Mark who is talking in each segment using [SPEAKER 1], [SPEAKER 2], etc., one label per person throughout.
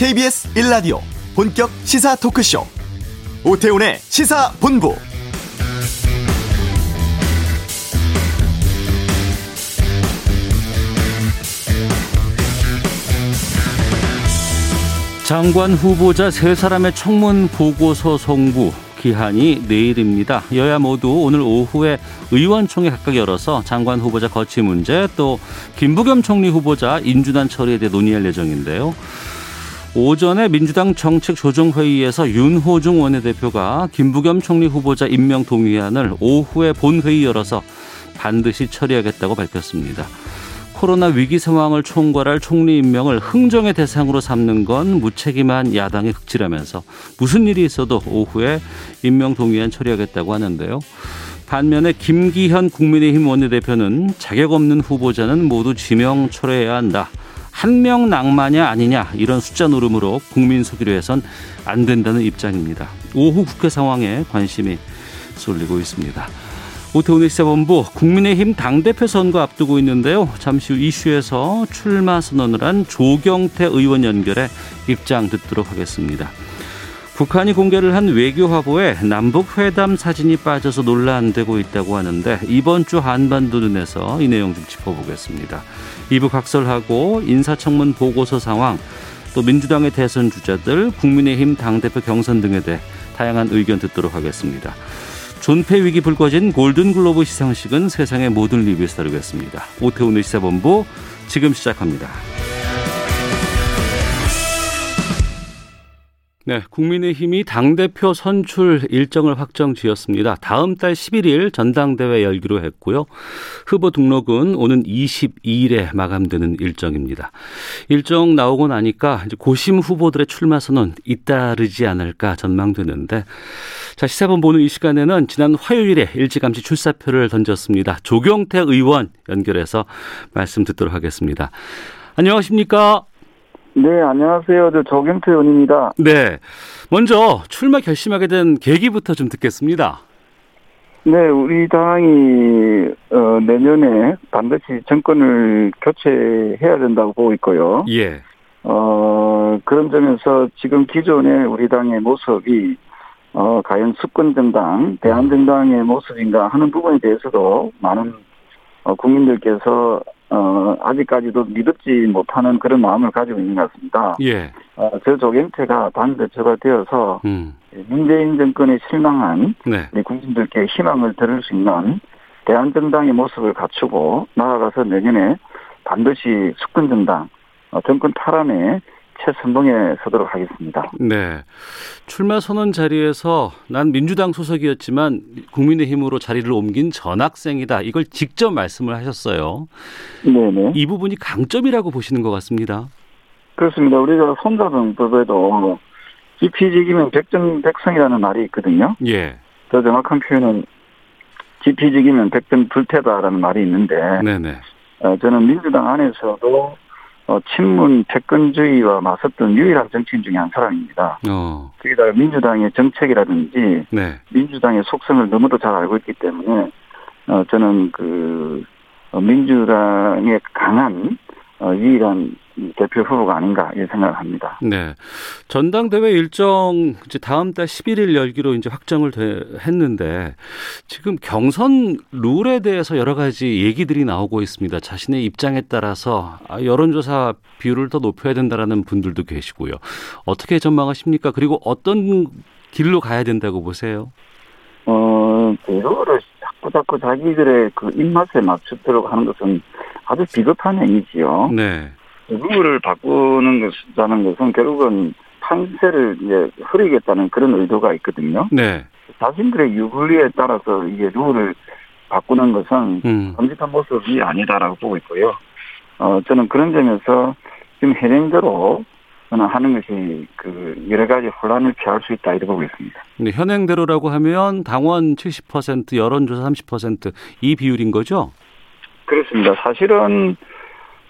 [SPEAKER 1] KBS 1라디오 본격 시사 토크쇼 오태훈의 시사본부
[SPEAKER 2] 장관 후보자 세 사람의 청문 보고서 송부 기한이 내일입니다. 여야 모두 오늘 오후에 의원총회 각각 열어서 장관 후보자 거취 문제 또 김부겸 총리 후보자 인준안 처리에 대해 논의할 예정인데요. 오전에 민주당 정책조정회의에서 윤호중 원내대표가 김부겸 총리 후보자 임명 동의안을 오후에 본회의 열어서 반드시 처리하겠다고 밝혔습니다. 코로나 위기 상황을 총괄할 총리 임명을 흥정의 대상으로 삼는 건 무책임한 야당의 극치라면서 무슨 일이 있어도 오후에 임명 동의안 처리하겠다고 하는데요. 반면에 김기현 국민의힘 원내대표는 자격 없는 후보자는 모두 지명 철회해야 한다. 한 명 낭만이냐 아니냐 이런 숫자 노름으로 국민 속이려 해선 안 된다는 입장입니다. 오후 국회 상황에 관심이 쏠리고 있습니다. 오태훈의 시사본부 국민의힘 당대표 선거 앞두고 있는데요. 잠시 후 이슈에서 출마 선언을 한 조경태 의원 연결해 입장 듣도록 하겠습니다. 북한이 공개를 한 외교 화보에 남북 회담 사진이 빠져서 논란되고 있다고 하는데 이번 주 한반도 눈에서 이 내용 좀 짚어보겠습니다. 2부 각설하고 인사청문 보고서 상황 또 민주당의 대선 주자들 국민의힘 당대표 경선 등에 대해 다양한 의견 듣도록 하겠습니다. 존폐 위기 불거진 골든글로브 시상식은 세상의 모든 리뷰에서 다루겠습니다. 오태훈의 시사본부 지금 시작합니다. 네, 국민의힘이 당대표 선출 일정을 확정 지었습니다. 다음 달 11일 전당대회 열기로 했고요. 후보 등록은 오는 22일에 마감되는 일정입니다. 일정 나오고 나니까 이제 고심 후보들의 출마 선언 잇따르지 않을까 전망되는데 자, 시사본 보는 이 시간에는 지난 화요일에 일찌감치 출사표를 던졌습니다. 조경태 의원 연결해서 말씀 듣도록 하겠습니다. 안녕하십니까?
[SPEAKER 3] 네, 안녕하세요. 저 조경태 의원입니다.
[SPEAKER 2] 네. 먼저 출마 결심하게 된 계기부터 좀 듣겠습니다.
[SPEAKER 3] 네, 우리 당이 어, 내년에 반드시 정권을 교체해야 된다고 보고 있고요.
[SPEAKER 2] 예.
[SPEAKER 3] 어, 그런 점에서 지금 기존의 우리 당의 모습이 어, 과연 수권정당, 대한정당의 모습인가 하는 부분에 대해서도 많은 어, 국민들께서 어, 아직까지도 믿었지 못하는 그런 마음을 가지고 있는 것 같습니다.
[SPEAKER 2] 예.
[SPEAKER 3] 어, 저 조경태가 당대표가 되어서
[SPEAKER 2] 음.
[SPEAKER 3] 문재인 정권에 실망한
[SPEAKER 2] 네.
[SPEAKER 3] 우리 국민들께 희망을 들을 수 있는 대한정당의 모습을 갖추고 나아가서 내년에 반드시 수권정당, 어, 정권 탈환에 최선봉에 서도록 하겠습니다.
[SPEAKER 2] 네. 출마 선언 자리에서 난 민주당 소속이었지만 국민의힘으로 자리를 옮긴 전학생이다. 이걸 직접 말씀을 하셨어요.
[SPEAKER 3] 네네.
[SPEAKER 2] 이 부분이 강점이라고 보시는 것 같습니다.
[SPEAKER 3] 그렇습니다. 우리가 손자병법에도 지피지기면 백전백성이라는 말이 있거든요.
[SPEAKER 2] 예.
[SPEAKER 3] 더 정확한 표현은 지피지기면 백전불태다라는 말이 있는데
[SPEAKER 2] 네네.
[SPEAKER 3] 어, 저는 민주당 안에서도 어, 친문 패권주의와 맞섰던 유일한 정치인 중에 한 사람입니다.
[SPEAKER 2] 어.
[SPEAKER 3] 거기다가 민주당의 정책이라든지
[SPEAKER 2] 네.
[SPEAKER 3] 민주당의 속성을 너무도 잘 알고 있기 때문에 어, 저는 그 어, 민주당의 강한 어, 유일한 대표 후보가 아닌가 이 생각을 합니다.
[SPEAKER 2] 네. 전당대회 일정 이제 다음 달 11일 열기로 이제 확정을 돼, 했는데 지금 경선 룰에 대해서 여러 가지 얘기들이 나오고 있습니다. 자신의 입장에 따라서 아, 여론조사 비율을 더 높여야 된다라는 분들도 계시고요. 어떻게 전망하십니까? 그리고 어떤 길로 가야 된다고 보세요?
[SPEAKER 3] 어, 제도를 자꾸 자꾸 자기들의 그 입맛에 맞추도록 하는 것은 아주 비겁한 행위지요.
[SPEAKER 2] 네.
[SPEAKER 3] 룰을 바꾸는 것이라는 것은 결국은 판세를 이제 흐리겠다는 그런 의도가 있거든요.
[SPEAKER 2] 네.
[SPEAKER 3] 자신들의 유불리에 따라서 이게 룰을 바꾸는 것은
[SPEAKER 2] 음.
[SPEAKER 3] 끔찍한 모습이 아니다라고 보고 있고요. 어, 저는 그런 점에서 지금 현행대로 저는 하는 것이 그 여러 가지 혼란을 피할 수 있다 이렇게 보고 있습니다.
[SPEAKER 2] 근데 현행대로라고 하면 당원 70%, 여론조사 30%이 비율인 거죠?
[SPEAKER 3] 그렇습니다. 사실은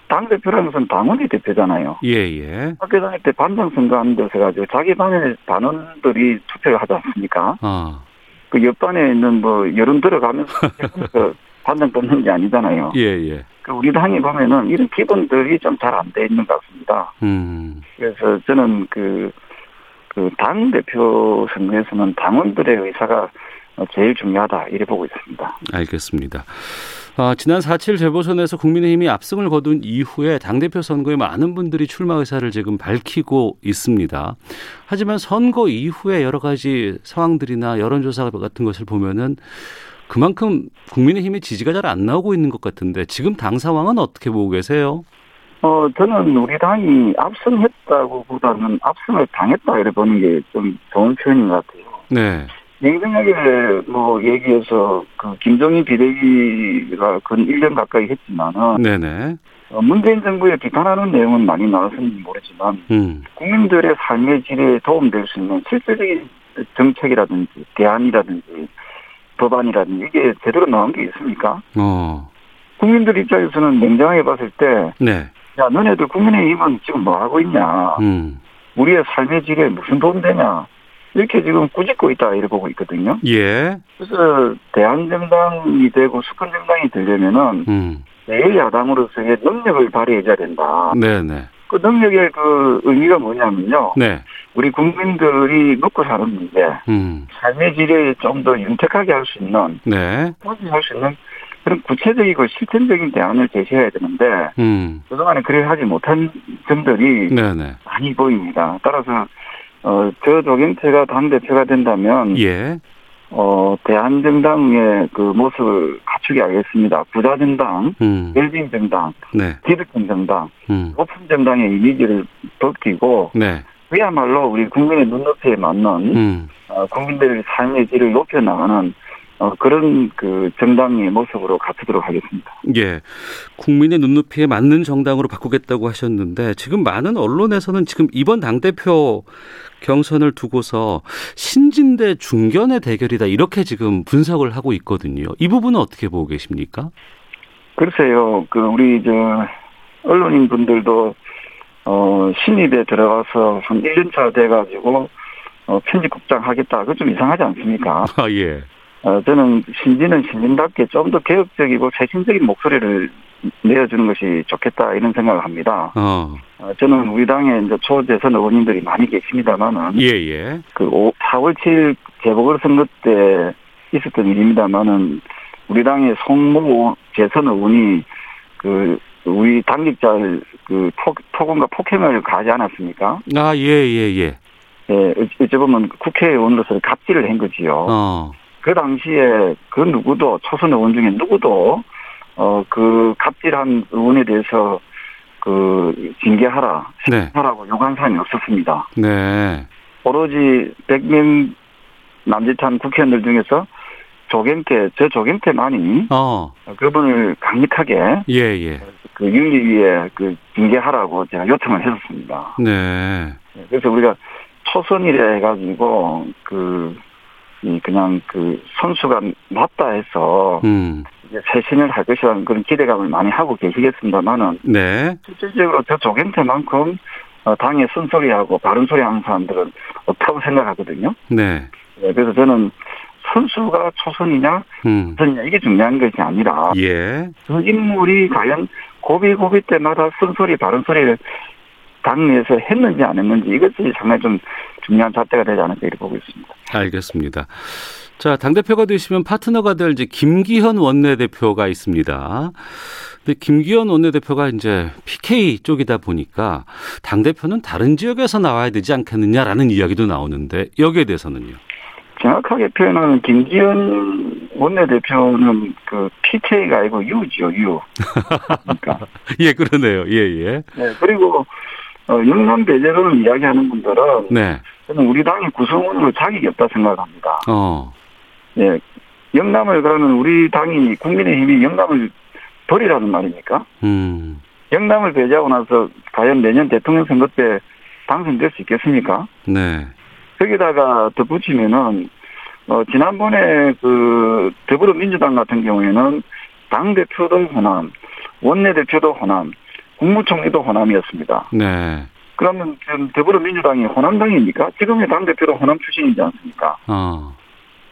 [SPEAKER 3] 당 대표라는 것은 당원이 대표잖아요.
[SPEAKER 2] 예, 예.
[SPEAKER 3] 학교 다닐 때 반장 선거하는 데서 해가지고 자기 반의 반원들이 투표를 하지 않습니까?
[SPEAKER 2] 아,
[SPEAKER 3] 그 옆반에 있는 뭐 여론 들어가면서 그 반장 뽑는 게 아니잖아요.
[SPEAKER 2] 예, 예.
[SPEAKER 3] 그 우리 당이 보면은 이런 기본들이 좀 잘 안 돼 있는 것 같습니다.
[SPEAKER 2] 음.
[SPEAKER 3] 그래서 저는 그, 그, 당 대표 선거에서는 당원들의 의사가 제일 중요하다, 이래 보고 있습니다.
[SPEAKER 2] 알겠습니다. 아, 지난 4.7 재보선에서 국민의힘이 압승을 거둔 이후에 당대표 선거에 많은 분들이 출마 의사를 지금 밝히고 있습니다. 하지만 선거 이후에 여러 가지 상황들이나 여론조사 같은 것을 보면은 그만큼 국민의힘의 지지가 잘 안 나오고 있는 것 같은데 지금 당 상황은 어떻게 보고 계세요?
[SPEAKER 3] 어, 저는 우리 당이 압승했다고 보다는 압승을 당했다, 이래 보는 게 좀 좋은 표현인 것 같아요.
[SPEAKER 2] 네.
[SPEAKER 3] 냉정하게 뭐 얘기해서 그 김정인 비대위가 근 1년 가까이 했지만은
[SPEAKER 2] 네네.
[SPEAKER 3] 어, 문재인 정부에 비판하는 내용은 많이 나왔는지 모르지만
[SPEAKER 2] 음.
[SPEAKER 3] 국민들의 삶의 질에 도움될 수 있는 실질적인 정책이라든지 대안이라든지 법안이라든지 이게 제대로 나온 게 있습니까?
[SPEAKER 2] 어.
[SPEAKER 3] 국민들 입장에서는 냉정하게 봤을 때,
[SPEAKER 2] 네.
[SPEAKER 3] 야, 너네들 국민의힘은 지금 뭐 하고 있냐?
[SPEAKER 2] 음.
[SPEAKER 3] 우리의 삶의 질에 무슨 도움 되냐? 이렇게 지금 꾸짖고 있다, 이래 보고 있거든요.
[SPEAKER 2] 예.
[SPEAKER 3] 그래서 대한정당이 되고 수권정당이 되려면은
[SPEAKER 2] 음.
[SPEAKER 3] 제1야당으로서의 능력을 발휘해야 된다.
[SPEAKER 2] 네네.
[SPEAKER 3] 그 능력의 그 의미가 뭐냐면요.
[SPEAKER 2] 네.
[SPEAKER 3] 우리 국민들이 먹고 사는 문제,
[SPEAKER 2] 음.
[SPEAKER 3] 삶의 질을 좀더 윤택하게 할 수 있는,
[SPEAKER 2] 네.
[SPEAKER 3] 할수 있는 그런 구체적이고 실천적인 대안을 제시해야 되는데,
[SPEAKER 2] 음.
[SPEAKER 3] 그동안에 그래 하지 못한 점들이
[SPEAKER 2] 네네.
[SPEAKER 3] 많이 보입니다. 따라서, 어, 저 조경태가 당대표가 된다면,
[SPEAKER 2] 예.
[SPEAKER 3] 어, 대한정당의 그 모습을 갖추게 하겠습니다. 부자정당,
[SPEAKER 2] 음.
[SPEAKER 3] 웰빙정당,
[SPEAKER 2] 네.
[SPEAKER 3] 기득권 정당,
[SPEAKER 2] 음.
[SPEAKER 3] 오픈정당의 이미지를 벗기고,
[SPEAKER 2] 네.
[SPEAKER 3] 그야말로 우리 국민의 눈높이에 맞는
[SPEAKER 2] 음.
[SPEAKER 3] 어, 국민들의 삶의 질을 높여나가는 어, 그런 그 정당의 모습으로 갖추도록 하겠습니다.
[SPEAKER 2] 예. 국민의 눈높이에 맞는 정당으로 바꾸겠다고 하셨는데 지금 많은 언론에서는 지금 이번 당대표 경선을 두고서 신진 대 중견의 대결이다 이렇게 지금 분석을 하고 있거든요. 이 부분은 어떻게 보고 계십니까?
[SPEAKER 3] 글쎄요, 그 우리 저 언론인 분들도 어 신입에 들어가서 한 1년차 돼가지고 어 편집국장 하겠다. 그거 좀 이상하지 않습니까?
[SPEAKER 2] 아 예.
[SPEAKER 3] 어 저는 신진은 신진답게 좀 더 개혁적이고 세신적인 목소리를 내어주는 것이 좋겠다 이런 생각을 합니다.
[SPEAKER 2] 어.
[SPEAKER 3] 어, 저는 우리 당에 이제 초대선 의원님들이 많이 계십니다만은
[SPEAKER 2] 예 예.
[SPEAKER 3] 그 5, 4월 7일 재보궐선거 때 있었던 일입니다만은 우리 당의 송모 재선 의원이 그 우리 당직자를 그 폭, 폭언과 폭행을 가하지 않았습니까?
[SPEAKER 2] 아 예 예 예.
[SPEAKER 3] 예, 어찌 보면 국회의원으로서 갑질을 한 거지요.
[SPEAKER 2] 어.
[SPEAKER 3] 그 당시에 그 누구도 초선 의원 중에 누구도 어 그 갑질한 의원에 대해서 그 징계하라,
[SPEAKER 2] 네.
[SPEAKER 3] 하라고 요구한 사람이 없었습니다.
[SPEAKER 2] 네.
[SPEAKER 3] 오로지 100명 남짓한 국회의원들 중에서 조경태, 저 조경태만이
[SPEAKER 2] 어.
[SPEAKER 3] 그분을 강력하게
[SPEAKER 2] 예 예.
[SPEAKER 3] 그 윤리위에 그 징계하라고 제가 요청을 했었습니다.
[SPEAKER 2] 네.
[SPEAKER 3] 그래서 우리가 초선이라 해가지고 그, 이 그냥 그 선수가 맞다 해서
[SPEAKER 2] 음.
[SPEAKER 3] 이제 쇄신을 할 것이라는 그런 기대감을 많이 하고 계시겠습니다만은
[SPEAKER 2] 네.
[SPEAKER 3] 실질적으로 저 조경태만큼 어, 당의 쓴소리하고 바른 소리 하는 사람들은 없다고 생각하거든요.
[SPEAKER 2] 네.
[SPEAKER 3] 네, 그래서 저는 선수가 초선이냐,
[SPEAKER 2] 음.
[SPEAKER 3] 초선이냐 이게 중요한 것이 아니라
[SPEAKER 2] 예.
[SPEAKER 3] 그 인물이 과연 고비 고비 때마다 쓴소리, 바른 소리를 당내에서 했는지 안 했는지 이것이 상당히 좀 중요한 잣대가 되지 않을까 이렇게 보고 있습니다.
[SPEAKER 2] 알겠습니다. 자, 당대표가 되시면 파트너가 될 이제 김기현 원내대표가 있습니다. 근데 김기현 원내대표가 이제 PK 쪽이다 보니까 당대표는 다른 지역에서 나와야 되지 않겠느냐라는 이야기도 나오는데 여기에 대해서는요.
[SPEAKER 3] 정확하게 표현하면 김기현 원내대표는 그 PK가 아니고 U죠, U. 그러니까.
[SPEAKER 2] 예, 그러네요. 예, 예.
[SPEAKER 3] 네, 그리고 어, 영남 배제론을 이야기하는 분들은
[SPEAKER 2] 네.
[SPEAKER 3] 저는 우리 당의 구성원으로 자격이 없다 생각합니다.
[SPEAKER 2] 어.
[SPEAKER 3] 예, 영남을 그러면 우리 당이 국민의힘이 영남을 버리라는 말입니까?
[SPEAKER 2] 음.
[SPEAKER 3] 영남을 배제하고 나서 과연 내년 대통령 선거 때 당선될 수 있겠습니까?
[SPEAKER 2] 네.
[SPEAKER 3] 거기다가 덧붙이면은 어 지난번에 그 더불어민주당 같은 경우에는 당 대표도 호남, 원내 대표도 호남, 국무총리도 호남이었습니다.
[SPEAKER 2] 네.
[SPEAKER 3] 그러면 지금 더불어민주당이 호남당입니까? 지금의 당 대표도 호남 출신이지 않습니까?
[SPEAKER 2] 어.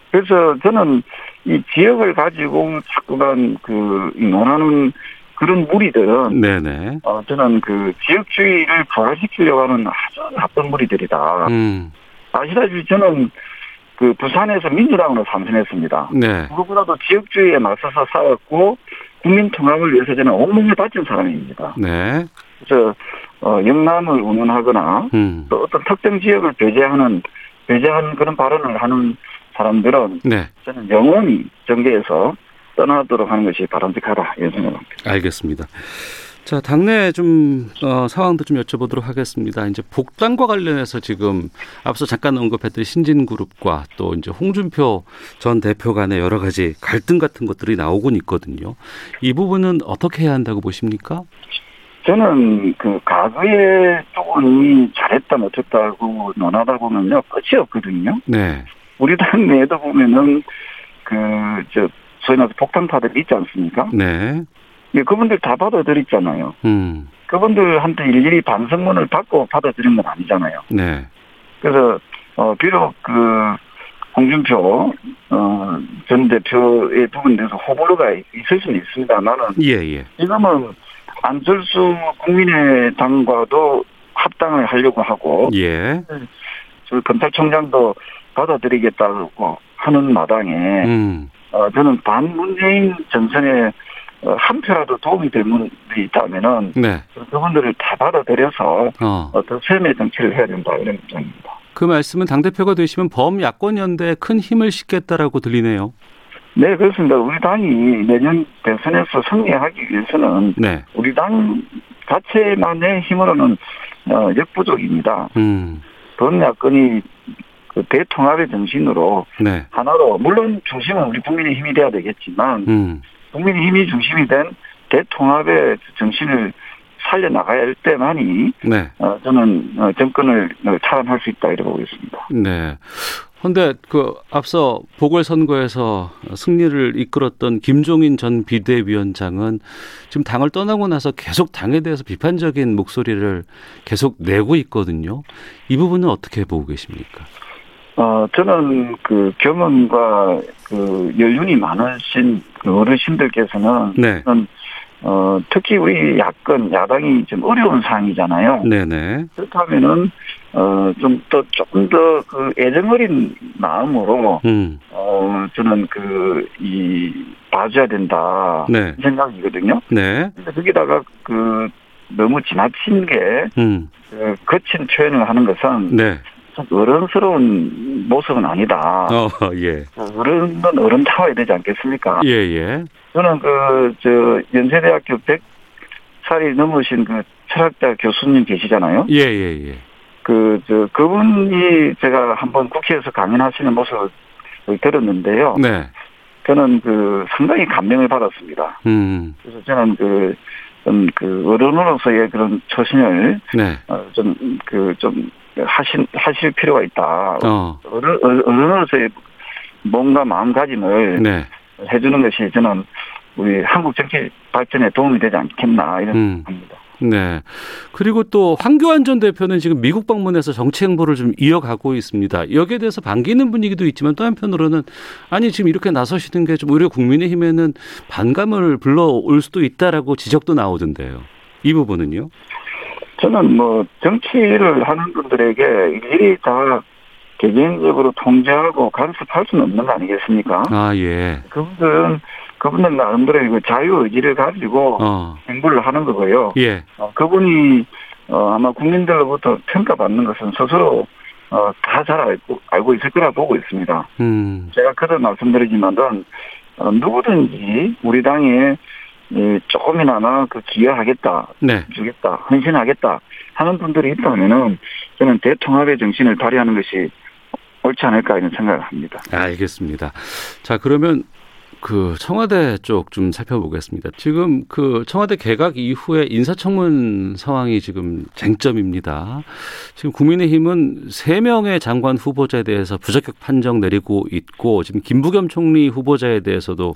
[SPEAKER 3] 그래서 저는 이 지역을 가지고 자꾸만 그 논하는 그런 무리들은
[SPEAKER 2] 네네.
[SPEAKER 3] 어, 저는 그 지역주의를 부활시키려고 하는 아주 나쁜 무리들이다.
[SPEAKER 2] 음.
[SPEAKER 3] 아시다시피 저는 그 부산에서 민주당으로 참선했습니다.
[SPEAKER 2] 네.
[SPEAKER 3] 그것보다도 지역주의에 맞서서 싸웠고 국민 통합을 위해서 저는 온몸을 바친 사람입니다.
[SPEAKER 2] 네.
[SPEAKER 3] 그래서 어, 영남을 운운하거나
[SPEAKER 2] 음.
[SPEAKER 3] 또 어떤 특정 지역을 배제하는 배제하는 그런 발언을 하는 사람들은
[SPEAKER 2] 네.
[SPEAKER 3] 저는 영원히 정계에서 떠나도록 하는 것이 바람직하다 이런 생각합니다.
[SPEAKER 2] 알겠습니다. 자, 당내 좀 어, 상황도 좀 여쭤보도록 하겠습니다. 이제 복당과 관련해서 지금 앞서 잠깐 언급했던 신진그룹과 또 이제 홍준표 전 대표 간의 여러 가지 갈등 같은 것들이 나오곤 있거든요. 이 부분은 어떻게 해야 한다고 보십니까?
[SPEAKER 3] 저는 그 과거에 조금이 잘했다 못했다고 논하다 보면요 끝이 없거든요.
[SPEAKER 2] 네.
[SPEAKER 3] 우리 당 내에도 보면은 그저 소위 말해서 폭탄파들이 있지 않습니까?
[SPEAKER 2] 네.
[SPEAKER 3] 예, 그분들 다 받아들였잖아요.
[SPEAKER 2] 음.
[SPEAKER 3] 그분들한테 일일이 반성문을 받고 받아들인 건 아니잖아요.
[SPEAKER 2] 네.
[SPEAKER 3] 그래서 어 비록 그 홍준표 어 전 대표의 부분에 대해서 호불호가 있을 수는 있습니다만은
[SPEAKER 2] 예, 예.
[SPEAKER 3] 지금은 안철수 국민의당과도 합당을 하려고 하고
[SPEAKER 2] 예.
[SPEAKER 3] 저 검찰총장도 받아들이겠다고 하는 마당에
[SPEAKER 2] 음.
[SPEAKER 3] 어, 저는 반문재인 전선에 어, 한 표라도 도움이 될 분들이 있다면은
[SPEAKER 2] 네.
[SPEAKER 3] 그분들을 다 받아들여서
[SPEAKER 2] 어.
[SPEAKER 3] 어, 더 셈의 정치를 해야 된다 이런 입장입니다.
[SPEAKER 2] 그 말씀은 당 대표가 되시면 범야권 연대에 큰 힘을 싣겠다라고 들리네요.
[SPEAKER 3] 네 그렇습니다. 우리 당이 내년 대선에서 승리하기 위해서는
[SPEAKER 2] 네.
[SPEAKER 3] 우리 당 자체만의 힘으로는 어, 역부족입니다.
[SPEAKER 2] 음.
[SPEAKER 3] 범야권이 그 대통합의 정신으로
[SPEAKER 2] 네.
[SPEAKER 3] 하나로 물론 중심은 우리 국민의 힘이 돼야 되겠지만
[SPEAKER 2] 음.
[SPEAKER 3] 국민의 힘이 중심이 된 대통합의 정신을 살려나가야 할 때만이
[SPEAKER 2] 네.
[SPEAKER 3] 어, 저는 어, 정권을 어, 차원할 수 있다 이러고 있습니다.
[SPEAKER 2] 네. 근데 그 앞서 보궐선거에서 승리를 이끌었던 김종인 전 비대위원장은 지금 당을 떠나고 나서 계속 당에 대해서 비판적인 목소리를 계속 내고 있거든요. 이 부분은 어떻게 보고 계십니까?
[SPEAKER 3] 어, 저는 그 경험과 그 연륜이 많으신 그 어르신들께서는
[SPEAKER 2] 네.
[SPEAKER 3] 어, 특히 우리 야권 야당이 좀 어려운 상황이잖아요.
[SPEAKER 2] 네네.
[SPEAKER 3] 그렇다면은 어, 좀 더 조금 더 그 애정어린 마음으로
[SPEAKER 2] 음.
[SPEAKER 3] 어, 저는 그 이 봐줘야 된다
[SPEAKER 2] 네.
[SPEAKER 3] 생각이거든요.
[SPEAKER 2] 네.
[SPEAKER 3] 근데 거기다가 그 너무 지나친 게
[SPEAKER 2] 음.
[SPEAKER 3] 그 거친 표현을 하는 것은
[SPEAKER 2] 네.
[SPEAKER 3] 좀 어른스러운 모습은 아니다.
[SPEAKER 2] 어, 예.
[SPEAKER 3] 어른은 어른 타워야 되지 않겠습니까?
[SPEAKER 2] 예, 예.
[SPEAKER 3] 저는 그, 저, 연세대학교 100살이 넘으신 그 철학자 교수님 계시잖아요.
[SPEAKER 2] 예, 예, 예.
[SPEAKER 3] 그, 저, 그분이 제가 한번 국회에서 강연하시는 모습을 들었는데요.
[SPEAKER 2] 네.
[SPEAKER 3] 저는 그 상당히 감명을 받았습니다.
[SPEAKER 2] 음.
[SPEAKER 3] 그래서 저는 그, 좀그 어른으로서의 그런 처신을
[SPEAKER 2] 네.
[SPEAKER 3] 어, 좀, 그, 좀 하신, 하실 필요가 있다.
[SPEAKER 2] 어.
[SPEAKER 3] 어른, 어른으로서의 뭔가 마음가짐을
[SPEAKER 2] 네.
[SPEAKER 3] 해주는 것이 저는 우리 한국 정치 발전에 도움이 되지 않겠나 이런
[SPEAKER 2] 음.
[SPEAKER 3] 생각합니다.
[SPEAKER 2] 네. 그리고 또 황교안 전 대표는 지금 미국 방문해서 정치 행보를 좀 이어가고 있습니다. 여기에 대해서 반기는 분위기도 있지만 또 한편으로는 아니 지금 이렇게 나서시는 게 좀 오히려 국민의힘에는 반감을 불러올 수도 있다라고 지적도 나오던데요. 이 부분은요?
[SPEAKER 3] 저는 뭐 정치를 하는 분들에게 일일이 다 개개인적으로 통제하고 간섭할 수는 없는 거 아니겠습니까?
[SPEAKER 2] 아 예.
[SPEAKER 3] 그분들은 그분들 나름대로 그 자유 의지를 가지고
[SPEAKER 2] 어.
[SPEAKER 3] 행보를 하는 거고요.
[SPEAKER 2] 예.
[SPEAKER 3] 어, 그분이 어, 아마 국민들로부터 평가받는 것은 스스로 어, 다 잘 알고 알고 있을 거라 보고 있습니다.
[SPEAKER 2] 음.
[SPEAKER 3] 제가 그런 말씀드리지만은 어, 누구든지 우리 당에 예, 조금이나마 그 기여하겠다,
[SPEAKER 2] 네.
[SPEAKER 3] 주겠다, 헌신하겠다 하는 분들이 있다면은 저는 대통합의 정신을 발휘하는 것이 옳지 않을까 이런 생각을 합니다.
[SPEAKER 2] 알겠습니다. 자, 그러면 그 청와대 쪽 좀 살펴보겠습니다. 지금 그 청와대 개각 이후에 인사청문 상황이 지금 쟁점입니다. 지금 국민의힘은 세 명의 장관 후보자에 대해서 부적격 판정 내리고 있고 지금 김부겸 총리 후보자에 대해서도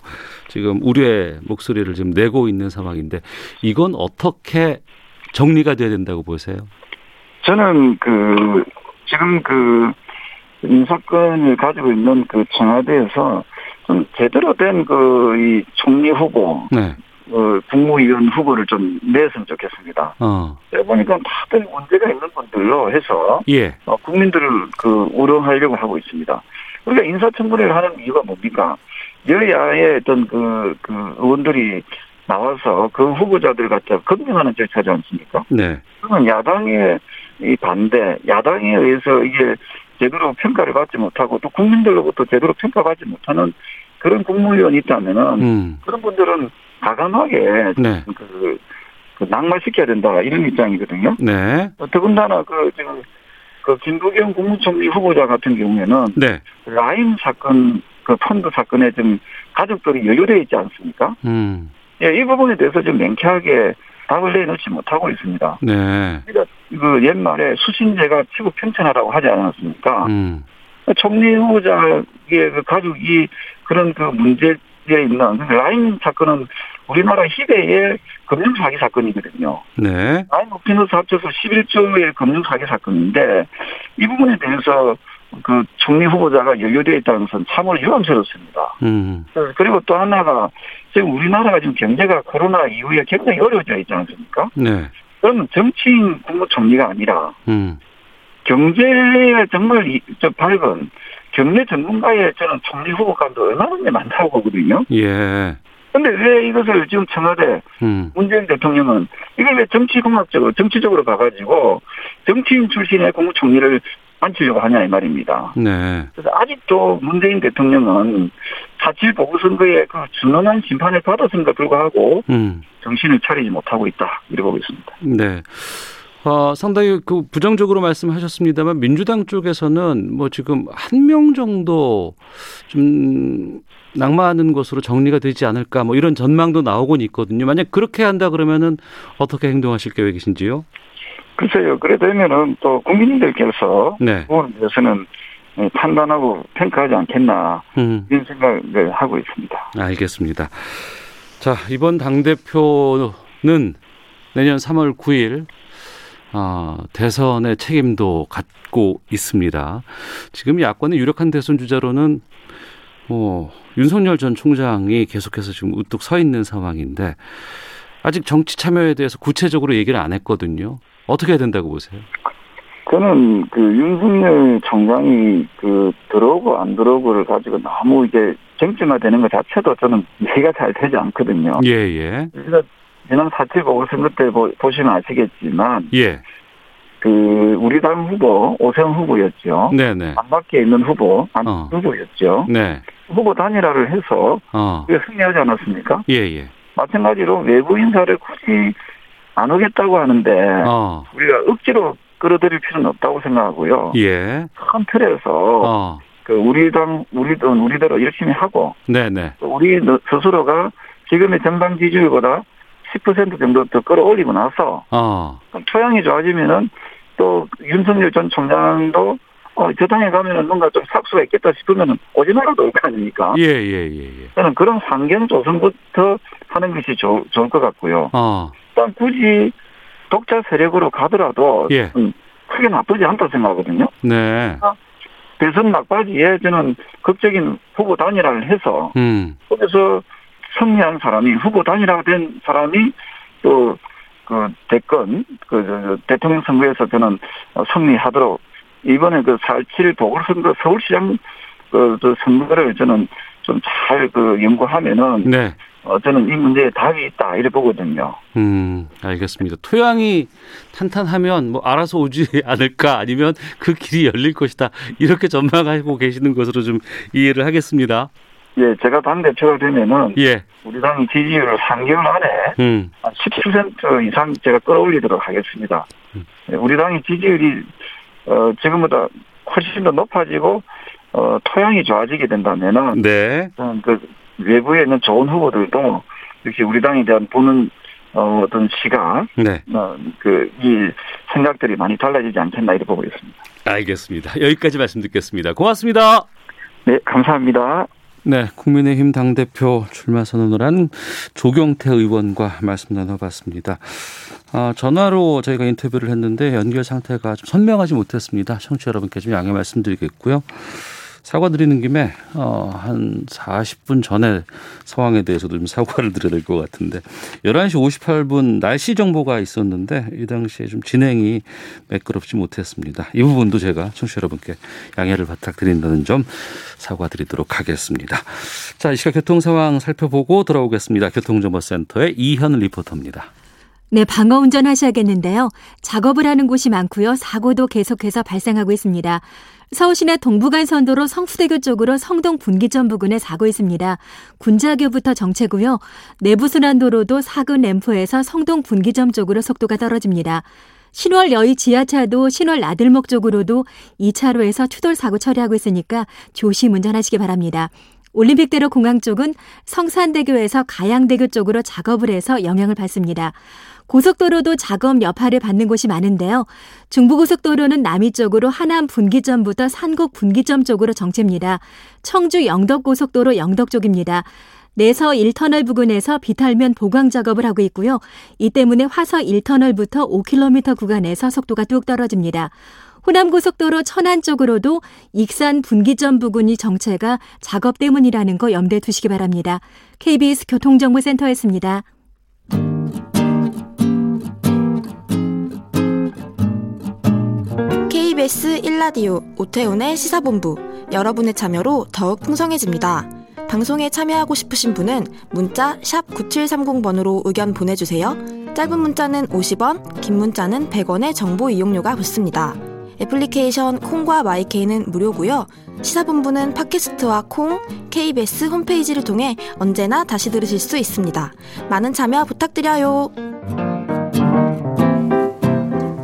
[SPEAKER 2] 지금 우려의 목소리를 지금 내고 있는 상황인데 이건 어떻게 정리가 돼야 된다고 보세요?
[SPEAKER 3] 저는 그 지금 그 인사권을 가지고 있는 그 청와대에서 좀 제대로 된 그 이 총리 후보,
[SPEAKER 2] 네.
[SPEAKER 3] 어, 국무위원 후보를 좀 내었으면 좋겠습니다.
[SPEAKER 2] 어.
[SPEAKER 3] 보니까 다들 문제가 있는 분들로 해서
[SPEAKER 2] 예.
[SPEAKER 3] 어, 국민들을 그 우려하려고 하고 있습니다. 우리가 인사청문회를 하는 이유가 뭡니까? 여야의 어떤 그, 그 의원들이 나와서 그 후보자들 갖다 검증하는 절차지 않습니까?
[SPEAKER 2] 네.
[SPEAKER 3] 그러면 야당의 이 반대, 야당에 의해서 이게 제대로 평가를 받지 못하고 또 국민들로부터 제대로 평가받지 못하는 그런 국무위원이 있다면은
[SPEAKER 2] 음.
[SPEAKER 3] 그런 분들은 과감하게
[SPEAKER 2] 네.
[SPEAKER 3] 그, 그 낙마시켜야 된다 이런 입장이거든요.
[SPEAKER 2] 네.
[SPEAKER 3] 어, 더군다나 그 지금 그 김부겸 국무총리 후보자 같은 경우에는
[SPEAKER 2] 네.
[SPEAKER 3] 라임 사건 그 펀드 사건에 좀 가족들이 연루되어 있지 않습니까?
[SPEAKER 2] 음.
[SPEAKER 3] 예, 이 부분에 대해서 좀 명쾌하게 답을 내놓지 못하고 있습니다.
[SPEAKER 2] 네.
[SPEAKER 3] 그 옛말에 수신제가 치고 편천하라고 하지 않았습니까?
[SPEAKER 2] 음.
[SPEAKER 3] 총리 후보자의 그 가족이 그런 그 문제에 있는 그 라임 사건은 우리나라 희대의 금융 사기 사건이거든요.
[SPEAKER 2] 네.
[SPEAKER 3] 라임 오피너스 합쳐서 11조의 금융 사기 사건인데 이 부분에 대해서 그 총리 후보자가 연루되어 있다는 것은 참으로 유감스럽습니다.
[SPEAKER 2] 음.
[SPEAKER 3] 그리고 또 하나가 지금 우리나라가 지금 경제가 코로나 이후에 굉장히 어려워져 있지 않습니까?
[SPEAKER 2] 네.
[SPEAKER 3] 그러면 정치인 국무총리가 아니라
[SPEAKER 2] 음.
[SPEAKER 3] 경제에 정말 이- 저 밝은 경제 전문가의 저는 총리 후보감도 얼마나 많다고 보거든요.
[SPEAKER 2] 예.
[SPEAKER 3] 근데 왜 이것을 지금 청와대
[SPEAKER 2] 음.
[SPEAKER 3] 문재인 대통령은 이걸 왜 정치공학적으로 정치적으로 가가지고 정치인 출신의 국무총리를 앉히려고 하냐 이 말입니다.
[SPEAKER 2] 네.
[SPEAKER 3] 그래서 아직도 문재인 대통령은 4.7 보궐선거에 그 준엄한 심판을 받았음에도 불구하고
[SPEAKER 2] 음.
[SPEAKER 3] 정신을 차리지 못하고 있다 이렇게 보고 있습니다.
[SPEAKER 2] 네. 어, 상당히 그 부정적으로 말씀하셨습니다만 민주당 쪽에서는 뭐 지금 한 명 정도 좀 낙마하는 것으로 정리가 되지 않을까 뭐 이런 전망도 나오곤 있거든요. 만약 그렇게 한다 그러면은 어떻게 행동하실 계획이신지요?
[SPEAKER 3] 글쎄요. 그래 되면은 또 국민들께서
[SPEAKER 2] 네.
[SPEAKER 3] 그 부분에 대해서는 예, 판단하고 평가하지 않겠나
[SPEAKER 2] 음.
[SPEAKER 3] 이런 생각을 하고 있습니다.
[SPEAKER 2] 알겠습니다. 자, 이번 당 대표는 내년 3월 9일 어, 대선의 책임도 갖고 있습니다. 지금 야권의 유력한 대선 주자로는 뭐 윤석열 전 총장이 계속해서 지금 우뚝 서 있는 상황인데 아직 정치 참여에 대해서 구체적으로 얘기를 안 했거든요. 어떻게 해야 된다고 보세요?
[SPEAKER 3] 저는 그 윤석열 총장이 그 들어오고 안 들어오고를 가지고 너무 이제 쟁점화되는 것 자체도 저는 이해가 잘 되지 않거든요.
[SPEAKER 2] 예, 예.
[SPEAKER 3] 그래서 지난 4.7 보궐선거 때 보, 보시면 아시겠지만
[SPEAKER 2] 예.
[SPEAKER 3] 그 우리 당 후보 오세훈 후보였죠.
[SPEAKER 2] 네, 네.
[SPEAKER 3] 안 밖에 있는 후보 안
[SPEAKER 2] 어.
[SPEAKER 3] 후보였죠.
[SPEAKER 2] 네.
[SPEAKER 3] 후보 단일화를 해서
[SPEAKER 2] 어.
[SPEAKER 3] 승리하지 않았습니까?
[SPEAKER 2] 예, 예.
[SPEAKER 3] 마찬가지로 외부 인사를 굳이 안 오겠다고 하는데
[SPEAKER 2] 어.
[SPEAKER 3] 우리가 억지로 끌어들일 필요는 없다고 생각하고요.
[SPEAKER 2] 예.
[SPEAKER 3] 큰 틀에서
[SPEAKER 2] 어.
[SPEAKER 3] 그 우리 당 우리 돈 우리대로 열심히 하고
[SPEAKER 2] 네, 네.
[SPEAKER 3] 또 우리 스스로가 지금의 정당 지지율보다 10% 정도 더 끌어올리고 나서
[SPEAKER 2] 어.
[SPEAKER 3] 토양이 좋아지면은 또 윤석열 전 총장도 어, 저 당에 가면은 뭔가 좀 삭수가 있겠다 싶으면은 오지마라도 올 거 아닙니까?
[SPEAKER 2] 예, 예, 예, 예.
[SPEAKER 3] 저는 그런 환경 조성부터 하는 것이 좋, 좋을 것 같고요.
[SPEAKER 2] 어.
[SPEAKER 3] 일단 굳이 독자 세력으로 가더라도
[SPEAKER 2] 예.
[SPEAKER 3] 음, 크게 나쁘지 않다 생각하거든요.
[SPEAKER 2] 네.
[SPEAKER 3] 대선 막바지에 저는 극적인 후보 단일화를 해서
[SPEAKER 2] 음.
[SPEAKER 3] 거기서 승리한 사람이 후보 단일화가 된 사람이 또 그 대권 그 대통령 선거에서 저는 어, 승리하도록 이번에 그 4.7 보궐선거 서울시장 그, 그 선거를 저는 좀 잘 그 연구하면은
[SPEAKER 2] 네.
[SPEAKER 3] 어, 저는 이 문제에 답이 있다 이래 보거든요.
[SPEAKER 2] 음, 알겠습니다. 토양이 탄탄하면 뭐 알아서 오지 않을까 아니면 그 길이 열릴 것이다. 이렇게 전망하고 계시는 것으로 좀 이해를 하겠습니다.
[SPEAKER 3] 예, 제가 당 대표가 되면은
[SPEAKER 2] 예.
[SPEAKER 3] 우리 당의 지지율을 3개월 안에
[SPEAKER 2] 음.
[SPEAKER 3] 한10% 이상 제가 끌어올리도록 하겠습니다. 예, 우리 당의 지지율이 어, 지금보다 훨씬 더 높아지고 어, 토양이 좋아지게 된다면은
[SPEAKER 2] 네.
[SPEAKER 3] 저는 그 외부에 있는 좋은 후보들도 이렇게 우리 당에 대한 보는 어, 어떤 시각,
[SPEAKER 2] 네.
[SPEAKER 3] 어, 그 이 생각들이 많이 달라지지 않겠나 이렇게 보고 있습니다.
[SPEAKER 2] 알겠습니다. 여기까지 말씀 듣겠습니다. 고맙습니다.
[SPEAKER 3] 네, 감사합니다.
[SPEAKER 2] 네, 국민의힘 당대표 출마 선언을 한 조경태 의원과 말씀 나눠봤습니다. 아, 전화로 저희가 인터뷰를 했는데 연결 상태가 좀 선명하지 못했습니다. 청취자 여러분께 좀 양해 말씀드리겠고요. 사과드리는 김에 어, 한 40분 전에 상황에 대해서도 좀 사과를 드려야 될 것 같은데 11시 58분 날씨 정보가 있었는데 이 당시에 좀 진행이 매끄럽지 못했습니다. 이 부분도 제가 청취자 여러분께 양해를 부탁드린다는 점 사과드리도록 하겠습니다. 자, 이 시각 교통 상황 살펴보고 돌아오겠습니다. 교통정보센터의 이현 리포터입니다.
[SPEAKER 4] 네, 방어 운전 하셔야겠는데요. 작업을 하는 곳이 많고요. 사고도 계속해서 발생하고 있습니다. 서울시내 동부간선도로 성수대교 쪽으로 성동 분기점 부근에 사고 있습니다. 군자교부터 정체고요. 내부순환도로도 사근 램프에서 성동 분기점 쪽으로 속도가 떨어집니다. 신월 여의 지하차도 신월 나들목 쪽으로도 2차로에서 추돌 사고 처리하고 있으니까 조심 운전하시기 바랍니다. 올림픽대로 공항 쪽은 성산대교에서 가양대교 쪽으로 작업을 해서 영향을 받습니다. 고속도로도 작업 여파를 받는 곳이 많은데요. 중부고속도로는 남이 쪽으로 하남 분기점부터 산곡 분기점 쪽으로 정체입니다. 청주 영덕고속도로 영덕 쪽입니다. 내서 1터널 부근에서 비탈면 보강 작업을 하고 있고요. 이 때문에 화서 1터널부터 5km 구간에서 속도가 뚝 떨어집니다. 호남고속도로 천안 쪽으로도 익산 분기점 부근이 정체가 작업 때문이라는 거 염두에 두시기 바랍니다. KBS 교통정보센터였습니다.
[SPEAKER 5] KBS 1라디오 오태훈의 시사본부 여러분의 참여로 더욱 풍성해집니다. 방송에 참여하고 싶으신 분은 문자 9730번으로 의견 보내주세요. 짧은 문자는 50원, 긴 문자는 100원의 정보 이용료가 붙습니다. 애플리케이션 콩과 마이케이는 무료고요. 시사본부는 팟캐스트와 콩, KBS 홈페이지를 통해 언제나 다시 들으실 수 있습니다. 많은 참여 부탁드려요.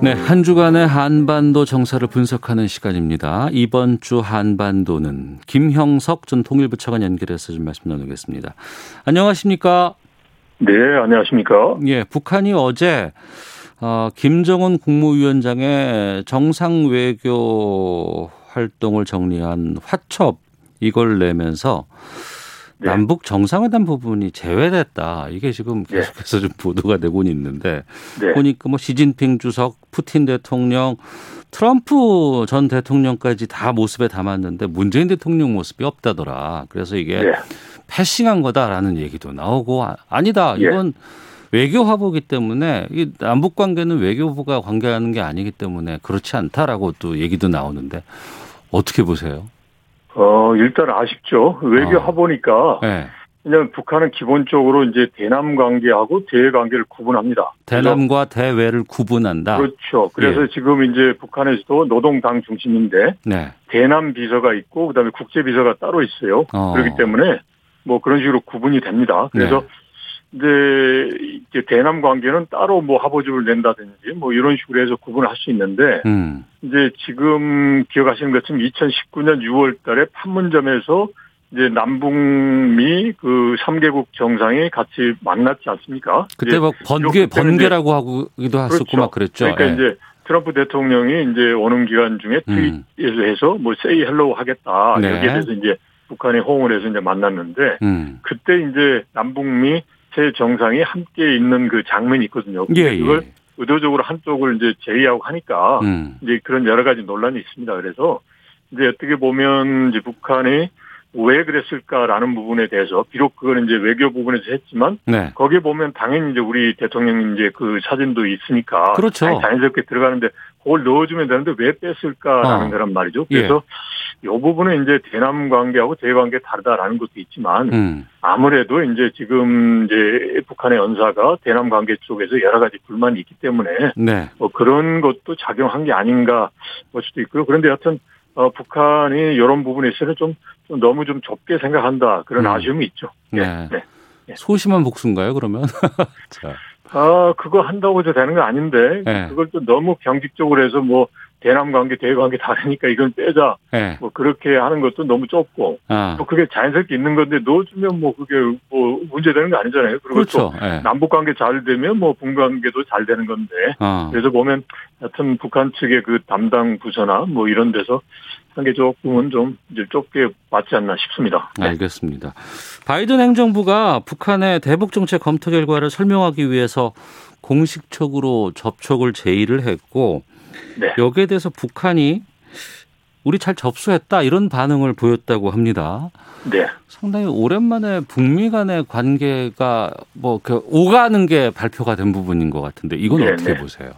[SPEAKER 2] 네, 한 주간의 한반도 정사를 분석하는 시간입니다. 이번 주 한반도는 김형석 전 통일부 차관 연결해서 좀 말씀 나누겠습니다. 안녕하십니까?
[SPEAKER 6] 네, 안녕하십니까?
[SPEAKER 2] 예, 북한이 어제 어, 김정은 국무위원장의 정상 외교 활동을 정리한 화첩 이걸 내면서 네. 남북 정상회담 부분이 제외됐다. 이게 지금 네. 계속해서 네. 좀 보도가 되고 있는데 네. 보니까 뭐 시진핑 주석, 푸틴 대통령, 트럼프 전 대통령까지 다 모습에 담았는데 문재인 대통령 모습이 없다더라. 그래서 이게 네. 패싱한 거다라는 얘기도 나오고 아, 니다 예. 이건 외교 화보기 때문에 이 남북 관계는 외교부가 관계하는 게 아니기 때문에 그렇지 않다라고 또 얘기도 나오는데 어떻게 보세요?
[SPEAKER 6] 어, 일단 아쉽죠. 외교 어. 화보니까. 네. 왜냐하면 북한은 기본적으로 이제 대남 관계하고 대외 관계를 구분합니다.
[SPEAKER 2] 대남과 대외를 구분한다.
[SPEAKER 6] 그렇죠. 그래서 예. 지금 이제 북한에서도 노동당 중심인데 네. 대남 비서가 있고 그다음에 국제 비서가 따로 있어요. 어. 그렇기 때문에 뭐 그런 식으로 구분이 됩니다. 그래서 네. 이제, 이제 대남 관계는 따로 뭐 합의집을 낸다든지 뭐 이런 식으로 해서 구분을 할 수 있는데 음. 이제 지금 기억하시는 것처럼 2019년 6월 달에 판문점에서 이제 남북미 그 3개국 정상이 같이 만났지 않습니까?
[SPEAKER 2] 그때 막 번개, 번개라고 하기도 했었고 그렇죠. 막 그랬죠.
[SPEAKER 6] 그러니까 예. 이제 트럼프 대통령이 이제 오는 기간 중에 음. 트윗에서 해서 뭐 say hello 하겠다. 네. 여기에 대해서 이제 북한이 호응을 해서 이제 만났는데 음. 그때 이제 남북미 세 정상이 함께 있는 그 장면이 있거든요. 예, 그걸 예. 의도적으로 한쪽을 이제 제외하고 하니까 음. 이제 그런 여러 가지 논란이 있습니다. 그래서 이제 어떻게 보면 이제 북한이 왜 그랬을까라는 부분에 대해서 비록 그거는 이제 외교 부분에서 했지만 네. 거기에 보면 당연히 이제 우리 대통령 이제 그 사진도 있으니까
[SPEAKER 2] 그렇죠.
[SPEAKER 6] 자연스럽게 들어가는데 그걸 넣어주면 되는데 왜 뺐을까라는 어. 거란 말이죠. 그래서 예. 이 부분은 이제 대남 관계하고 대관계 다르다라는 것도 있지만 음. 아무래도 이제 지금 이제 북한의 연사가 대남 관계 쪽에서 여러 가지 불만이 있기 때문에 네. 뭐 그런 것도 작용한 게 아닌가 볼 수도 있고요. 그런데 여하튼 어, 북한이 이런 부분에 있어서 좀, 좀 너무 좀 좁게 생각한다 그런 음. 아쉬움이 있죠.
[SPEAKER 2] 네. 네. 네. 소심한 복수인가요, 그러면? 자.
[SPEAKER 6] 아, 그거 한다고 저 되는 거 아닌데, 네. 그걸 또 너무 병직적으로 해서 뭐, 대남 관계, 대외 관계 다르니까 이건 빼자. 네. 뭐, 그렇게 하는 것도 너무 좁고, 아. 또 그게 자연스럽게 있는 건데, 넣어주면 뭐, 그게 뭐, 문제되는 거 아니잖아요. 그리고
[SPEAKER 2] 그렇죠.
[SPEAKER 6] 또, 네. 남북 관계 잘 되면 뭐, 북 관계도 잘 되는 건데, 아. 그래서 보면, 하여튼 북한 측의 그 담당 부서나 뭐, 이런 데서 한게 조금은 좀 이제 좁게 맞지 않나 싶습니다.
[SPEAKER 2] 네. 알겠습니다. 바이든 행정부가 북한의 대북 정책 검토 결과를 설명하기 위해서 공식적으로 접촉을 제의를 했고 네. 여기에 대해서 북한이 우리 잘 접수했다 이런 반응을 보였다고 합니다. 네. 상당히 오랜만에 북미 간의 관계가 뭐그 오가는 게 발표가 된 부분인 것 같은데 이건 네네. 어떻게 네. 보세요?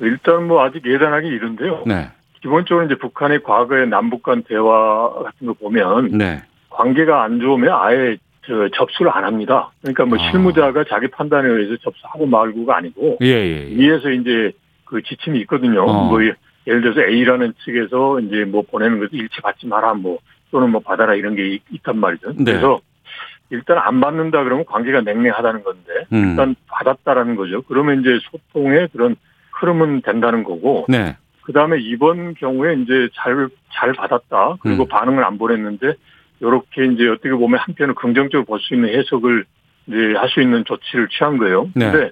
[SPEAKER 6] 일단 뭐 아직 예단하기 이른데요. 네. 기본적으로 이제 북한의 과거의 남북 간 대화 같은 거 보면 네. 관계가 안 좋으면 아예 저 접수를 안 합니다. 그러니까 뭐 아. 실무자가 자기 판단에 의해서 접수하고 말고가 아니고 예, 예, 예. 위에서 이제 그 지침이 있거든요. 어. 뭐 예를 들어서 A라는 측에서 이제 뭐 보내는 것도 일치 받지 마라 뭐 또는 뭐 받아라 이런 게 있, 단 말이죠. 네. 그래서 일단 안 받는다 그러면 관계가 냉랭하다는 건데 음. 일단 받았다라는 거죠. 그러면 이제 소통의 그런 흐름은 된다는 거고. 네. 그 다음에 이번 경우에 이제 잘, 잘 받았다. 그리고 음. 반응을 안 보냈는데, 요렇게 이제 어떻게 보면 한편은 긍정적으로 볼 수 있는 해석을 이제 할 수 있는 조치를 취한 거예요. 네. 근데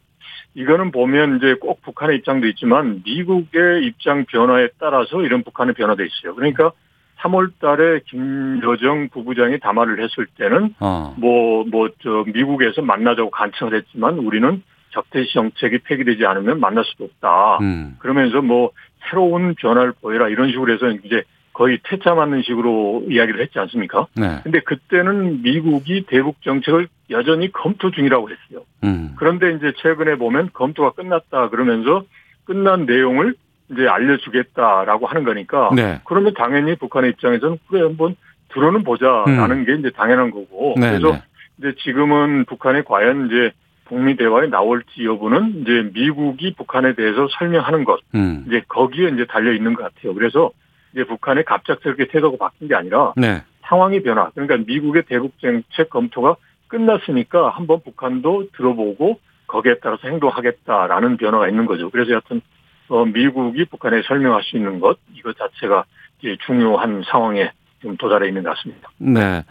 [SPEAKER 6] 이거는 보면 이제 꼭 북한의 입장도 있지만 미국의 입장 변화에 따라서 이런 북한의 변화도 있어요. 그러니까 3월 달에 김여정 부부장이 담화를 했을 때는 어. 뭐, 뭐, 저, 미국에서 만나자고 간청을 했지만 우리는 적대시 정책이 폐기되지 않으면 만날 수도 없다. 음. 그러면서 뭐 새로운 변화를 보여라 이런 식으로 해서 이제 거의 퇴짜 맞는 식으로 이야기를 했지 않습니까? 네. 근데 그때는 미국이 대북 정책을 여전히 검토 중이라고 했어요. 음. 그런데 이제 최근에 보면 검토가 끝났다 그러면서 끝난 내용을 이제 알려주겠다라고 하는 거니까 네. 그러면 당연히 북한의 입장에서는 그래 한번 들어는 보자라는 음. 게 이제 당연한 거고 네, 그래서 네. 이제 지금은 북한이 과연 이제 북미 대화에 나올지 여부는 이제 미국이 북한에 대해서 설명하는 것 음. 이제 거기에 이제 달려 있는 것 같아요. 그래서 이제 북한의 갑작스럽게 태도가 바뀐 게 아니라 네. 상황이 변화. 그러니까 미국의 대북 정책 검토가 끝났으니까 한번 북한도 들어보고 거기에 따라서 행동하겠다라는 변화가 있는 거죠. 그래서 여하튼 어, 미국이 북한에 설명할 수 있는 것 이것 자체가 이제 중요한 상황에 좀 도달해 있는 것 같습니다.
[SPEAKER 2] 네.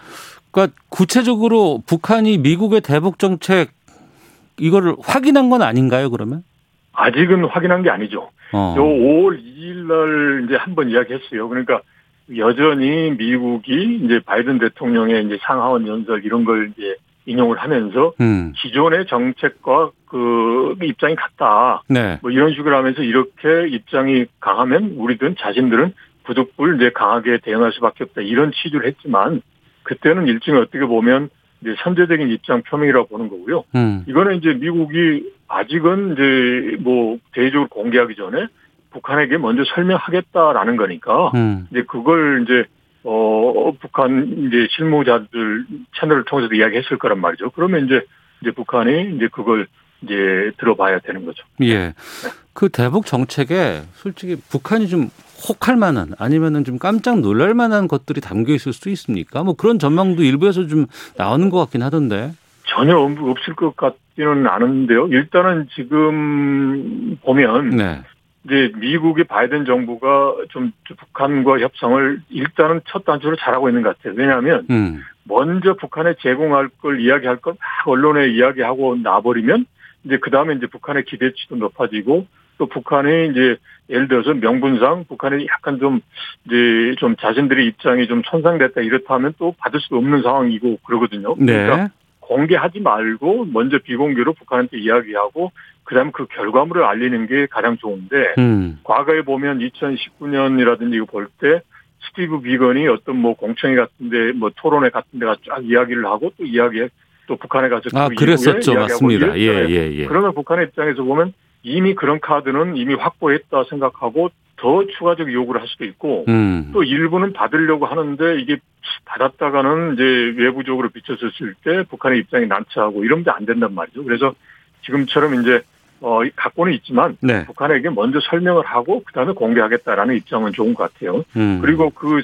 [SPEAKER 2] 그러니까 구체적으로 북한이 미국의 대북 정책 이거를 확인한 건 아닌가요, 그러면?
[SPEAKER 6] 아직은 확인한 게 아니죠. 어. 요 5월 2일 날 이제 한 번 이야기했어요. 그러니까 여전히 미국이 이제 바이든 대통령의 이제 상하원 연설 이런 걸 이제 인용을 하면서 음. 기존의 정책과 그 입장이 같다. 네. 뭐 이런 식으로 하면서 이렇게 입장이 강하면 우리들은 자신들은 부득불 이제 강하게 대응할 수밖에 없다. 이런 취지를 했지만 그때는 일종의 어떻게 보면 이제 선제적인 입장 표명이라고 보는 거고요. 음. 이거는 이제 미국이 아직은 이제 뭐 대외적으로 공개하기 전에 북한에게 먼저 설명하겠다라는 거니까 음. 이제 그걸 이제 어 북한 이제 실무자들 채널을 통해서 이야기했을 거란 말이죠. 그러면 이제 이제 북한이 이제 그걸 이제 들어봐야 되는 거죠.
[SPEAKER 2] 예. 네. 그 대북 정책에 솔직히 북한이 좀 혹할 만한 아니면은 좀 깜짝 놀랄 만한 것들이 담겨 있을 수 있습니까? 뭐 그런 전망도 일부에서 좀 나오는 것 같긴 하던데.
[SPEAKER 6] 전혀 없을 것 같지는 않은데요. 일단은 지금 보면 네. 이제 미국의 바이든 정부가 좀 북한과 협상을 일단은 첫 단추로 잘하고 있는 것 같아요. 왜냐하면 음. 먼저 북한에 제공할 걸 이야기할 걸 막 언론에 이야기하고 나버리면 이제 그 다음에 이제 북한의 기대치도 높아지고 또 북한이 이제 예를 들어서 명분상 북한이 약간 좀 이제 좀 자신들의 입장이 좀 손상됐다 이렇다면 또 받을 수 없는 상황이고 그러거든요. 네. 그러니까 공개하지 말고 먼저 비공개로 북한한테 이야기하고 그다음 그 결과물을 알리는 게 가장 좋은데 음. 과거에 보면 2019년이라든지 이거 볼 때 스티브 비건이 어떤 뭐 공청회 같은데 뭐 토론회 같은데 가쫙 이야기를 하고 또 이야기 또 북한에 가서
[SPEAKER 2] 아 그 그랬었죠 맞습니다 예예예 예, 예.
[SPEAKER 6] 그러면 북한의 입장에서 보면 이미 그런 카드는 이미 확보했다 생각하고 더 추가적 요구를 할 수도 있고 음. 또 일부는 받으려고 하는데 이게 받았다가는 이제 외부적으로 비춰졌을 때 북한의 입장이 난처하고 이러면 안 된단 말이죠. 그래서 지금처럼 이제 어 갖고는 있지만 네. 북한에게 먼저 설명을 하고 그다음에 공개하겠다라는 입장은 좋은 것 같아요. 음. 그리고 그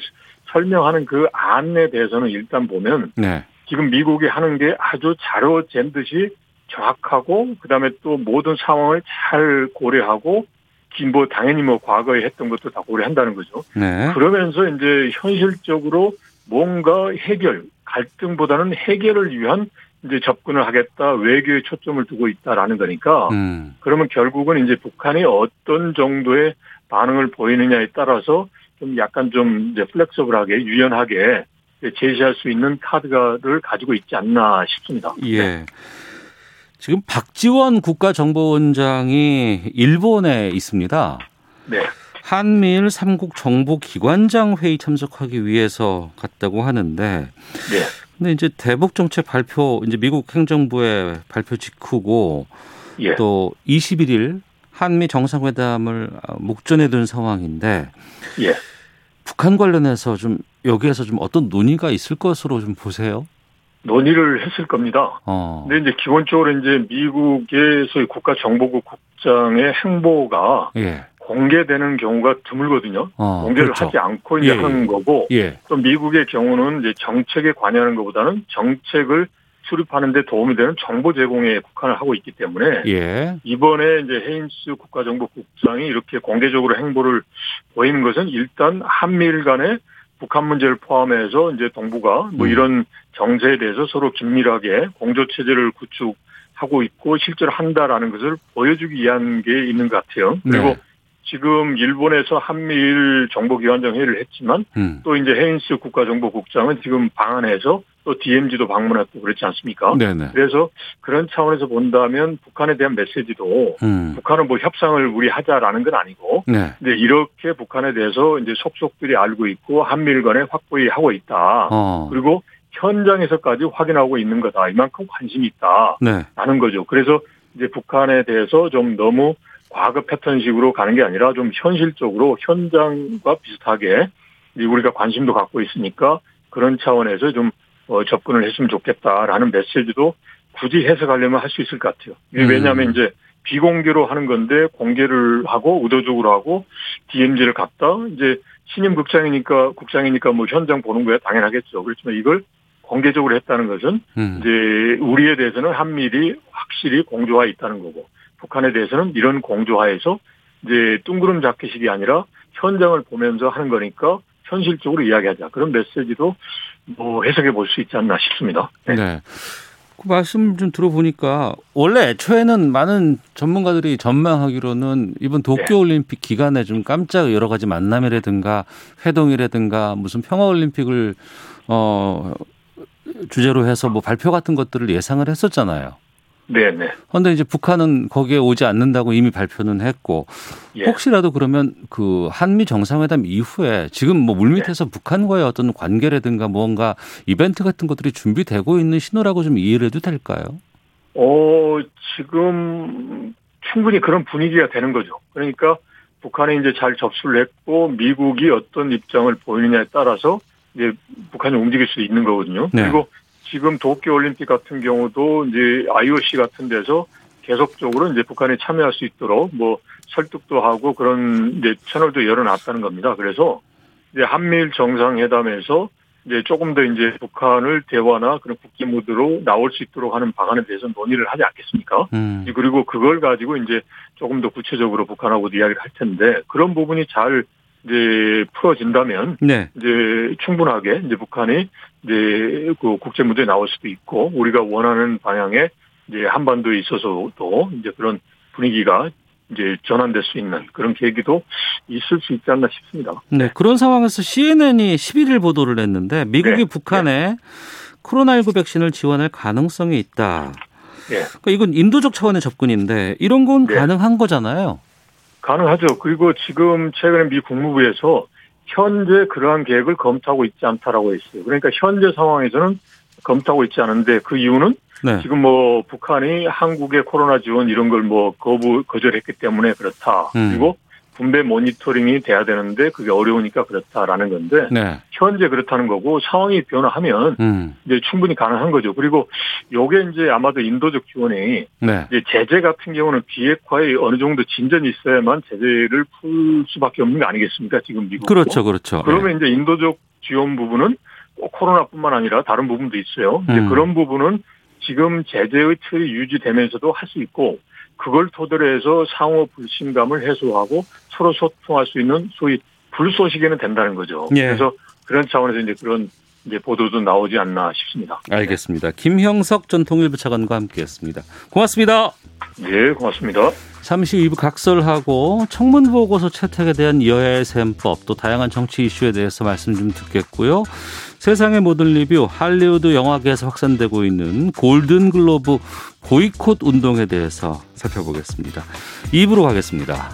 [SPEAKER 6] 설명하는 그 안에 대해서는 일단 보면 네. 지금 미국이 하는 게 아주 자로잰 듯이 정확하고 그다음에 또 모든 상황을 잘 고려하고 뭐 당연히 뭐 과거에 했던 것도 다 고려한다는 거죠. 네. 그러면서 이제 현실적으로 뭔가 해결 갈등보다는 해결을 위한 이제 접근을 하겠다 외교에 초점을 두고 있다라는 거니까 음. 그러면 결국은 이제 북한이 어떤 정도의 반응을 보이느냐에 따라서 좀 약간 좀 이제 플렉서블하게 유연하게 제시할 수 있는 카드를 가지고 있지 않나 싶습니다.
[SPEAKER 2] 예. 네. 지금 박지원 국가정보원장이 일본에 있습니다.
[SPEAKER 6] 네.
[SPEAKER 2] 한미일 삼국 정보 기관장 회의 참석하기 위해서 갔다고 하는데 네. 근데 이제 대북 정책 발표 이제 미국 행정부의 발표 직후고 예. 또 21일 한미 정상회담을 목전에 둔 상황인데 예. 북한 관련해서 좀 여기에서 좀 어떤 논의가 있을 것으로 좀 보세요.
[SPEAKER 6] 논의를 했을 겁니다. 어. 근데 이제 기본적으로 이제 미국의 국가정보국 국장의 행보가 예. 공개되는 경우가 드물거든요. 어, 공개를 그렇죠. 하지 않고 이제 예, 하는 거고 예. 또 미국의 경우는 이제 정책에 관여하는 것보다는 정책을 수립하는 데 도움이 되는 정보 제공에 국한을 하고 있기 때문에 예. 이번에 이제 헤인스 국가정보국장이 이렇게 공개적으로 행보를 보이는 것은 일단 한미일 간의 북한 문제를 포함해서 이제 동북아 뭐 음. 이런 정세에 대해서 서로 긴밀하게 공조 체제를 구축하고 있고 실제로 한다라는 것을 보여주기 위한 게 있는 것 같아요. 그리고 네. 지금 일본에서 한미일 정보기관장 회의를 했지만 음. 또 이제 헤인스 국가정보국장은 지금 방한해서 또 DMZ도 방문했고 그렇지 않습니까? 네네. 그래서 그런 차원에서 본다면 북한에 대한 메시지도 음. 북한은 뭐 협상을 우리 하자라는 건 아니고 네. 근데 이렇게 북한에 대해서 이제 속속들이 알고 있고 한미일 간에 확보히 하고 있다. 어. 그리고 현장에서까지 확인하고 있는 거다. 이만큼 관심이 있다. 네. 라는 거죠. 그래서 이제 북한에 대해서 좀 너무 과거 패턴식으로 가는 게 아니라 좀 현실적으로 현장과 비슷하게 우리가 관심도 갖고 있으니까 그런 차원에서 좀 어, 접근을 했으면 좋겠다라는 메시지도 굳이 해석하려면 할 수 있을 것 같아요. 왜냐하면 음. 이제 비공개로 하는 건데 공개를 하고 의도적으로 하고 DMZ를 갖다 이제 신임 국장이니까 국장이니까 뭐 현장 보는 거야 당연하겠죠. 그렇지만 이걸 공개적으로 했다는 것은 음. 이제 우리에 대해서는 한미일이 확실히 공조화 있다는 거고 북한에 대해서는 이런 공조하에서 이제 뚱그름 잡기식이 아니라 현장을 보면서 하는 거니까 현실적으로 이야기하자 그런 메시지도 뭐 해석해 볼 수 있지 않나 싶습니다.
[SPEAKER 2] 네. 네. 그 말씀 좀 들어보니까 원래 애초에는 많은 전문가들이 전망하기로는 이번 도쿄올림픽 네. 기간에 좀 깜짝 여러 가지 만남이라든가 회동이라든가 무슨 평화올림픽을 어 주제로 해서 뭐 발표 같은 것들을 예상을 했었잖아요.
[SPEAKER 6] 네네.
[SPEAKER 2] 그런데 이제 북한은 거기에 오지 않는다고 이미 발표는 했고 예. 혹시라도 그러면 그 한미 정상회담 이후에 지금 뭐 물밑에서 네. 북한과의 어떤 관계라든가 뭔가 이벤트 같은 것들이 준비되고 있는 신호라고 좀 이해를 해도 될까요?
[SPEAKER 6] 어 지금 충분히 그런 분위기가 되는 거죠. 그러니까 북한이 이제 잘 접수를 했고 미국이 어떤 입장을 보이느냐에 따라서 이제 북한이 움직일 수 있는 거거든요. 네. 그리고 지금 도쿄올림픽 같은 경우도 이제 IOC 같은 데서 계속적으로 이제 북한에 참여할 수 있도록 뭐 설득도 하고 그런 이제 채널도 열어놨다는 겁니다. 그래서 이제 한미일 정상회담에서 이제 조금 더 이제 북한을 대화나 그런 국기 무드로 나올 수 있도록 하는 방안에 대해서 논의를 하지 않겠습니까? 음. 그리고 그걸 가지고 이제 조금 더 구체적으로 북한하고 이야기를 할 텐데 그런 부분이 잘 이제 풀어진다면 네. 이제 충분하게 이제 북한이 이제 그 국제 무대에 나올 수도 있고 우리가 원하는 방향에 이제 한반도에 있어서도 이제 그런 분위기가 이제 전환될 수 있는 그런 계기도 있을 수 있지 않나 싶습니다.
[SPEAKER 2] 네, 그런 상황에서 CNN이 11일 보도를 했는데 미국이 네. 북한에 네. 코로나19 백신을 지원할 가능성이 있다. 네. 그러니까 이건 인도적 차원의 접근인데 이런 건 네. 가능한 거잖아요.
[SPEAKER 6] 가능하죠. 그리고 지금 최근에 미 국무부에서 현재 그러한 계획을 검토하고 있지 않다라고 했어요. 그러니까 현재 상황에서는 검토하고 있지 않은데 그 이유는 네. 지금 뭐 북한이 한국의 코로나 지원 이런 걸 뭐 거부 거절했기 때문에 그렇다. 음. 그리고 분배 모니터링이 돼야 되는데 그게 어려우니까 그렇다라는 건데 네. 현재 그렇다는 거고 상황이 변화하면 음. 이제 충분히 가능한 거죠. 그리고 요게 이제 아마도 인도적 지원이 네. 이제 제재 같은 경우는 비핵화에 어느 정도 진전이 있어야만 제재를 풀 수밖에 없는 거 아니겠습니까? 지금 미국
[SPEAKER 2] 그렇죠, 그렇죠.
[SPEAKER 6] 그러면 네. 이제 인도적 지원 부분은 코로나뿐만 아니라 다른 부분도 있어요. 이제 음. 그런 부분은 지금 제재의 틀이 유지되면서도 할 수 있고 그걸 토대로 해서 상호 불신감을 해소하고 서로 소통할 수 있는 소위 불쏘시개는 된다는 거죠. 예. 그래서 그런 차원에서 이제 그런 이제 보도도 나오지 않나 싶습니다.
[SPEAKER 2] 알겠습니다. 김형석 전 통일부 차관과 함께했습니다. 고맙습니다.
[SPEAKER 6] 네, 고맙습니다.
[SPEAKER 2] 잠시 후 2부 각설하고 청문 보고서 채택에 대한 여야의 셈법 또 다양한 정치 이슈에 대해서 말씀 좀 듣겠고요. 세상의 모든 리뷰 할리우드 영화계에서 확산되고 있는 골든 글로브 보이콧 운동에 대해서 살펴보겠습니다. 2부로 가겠습니다.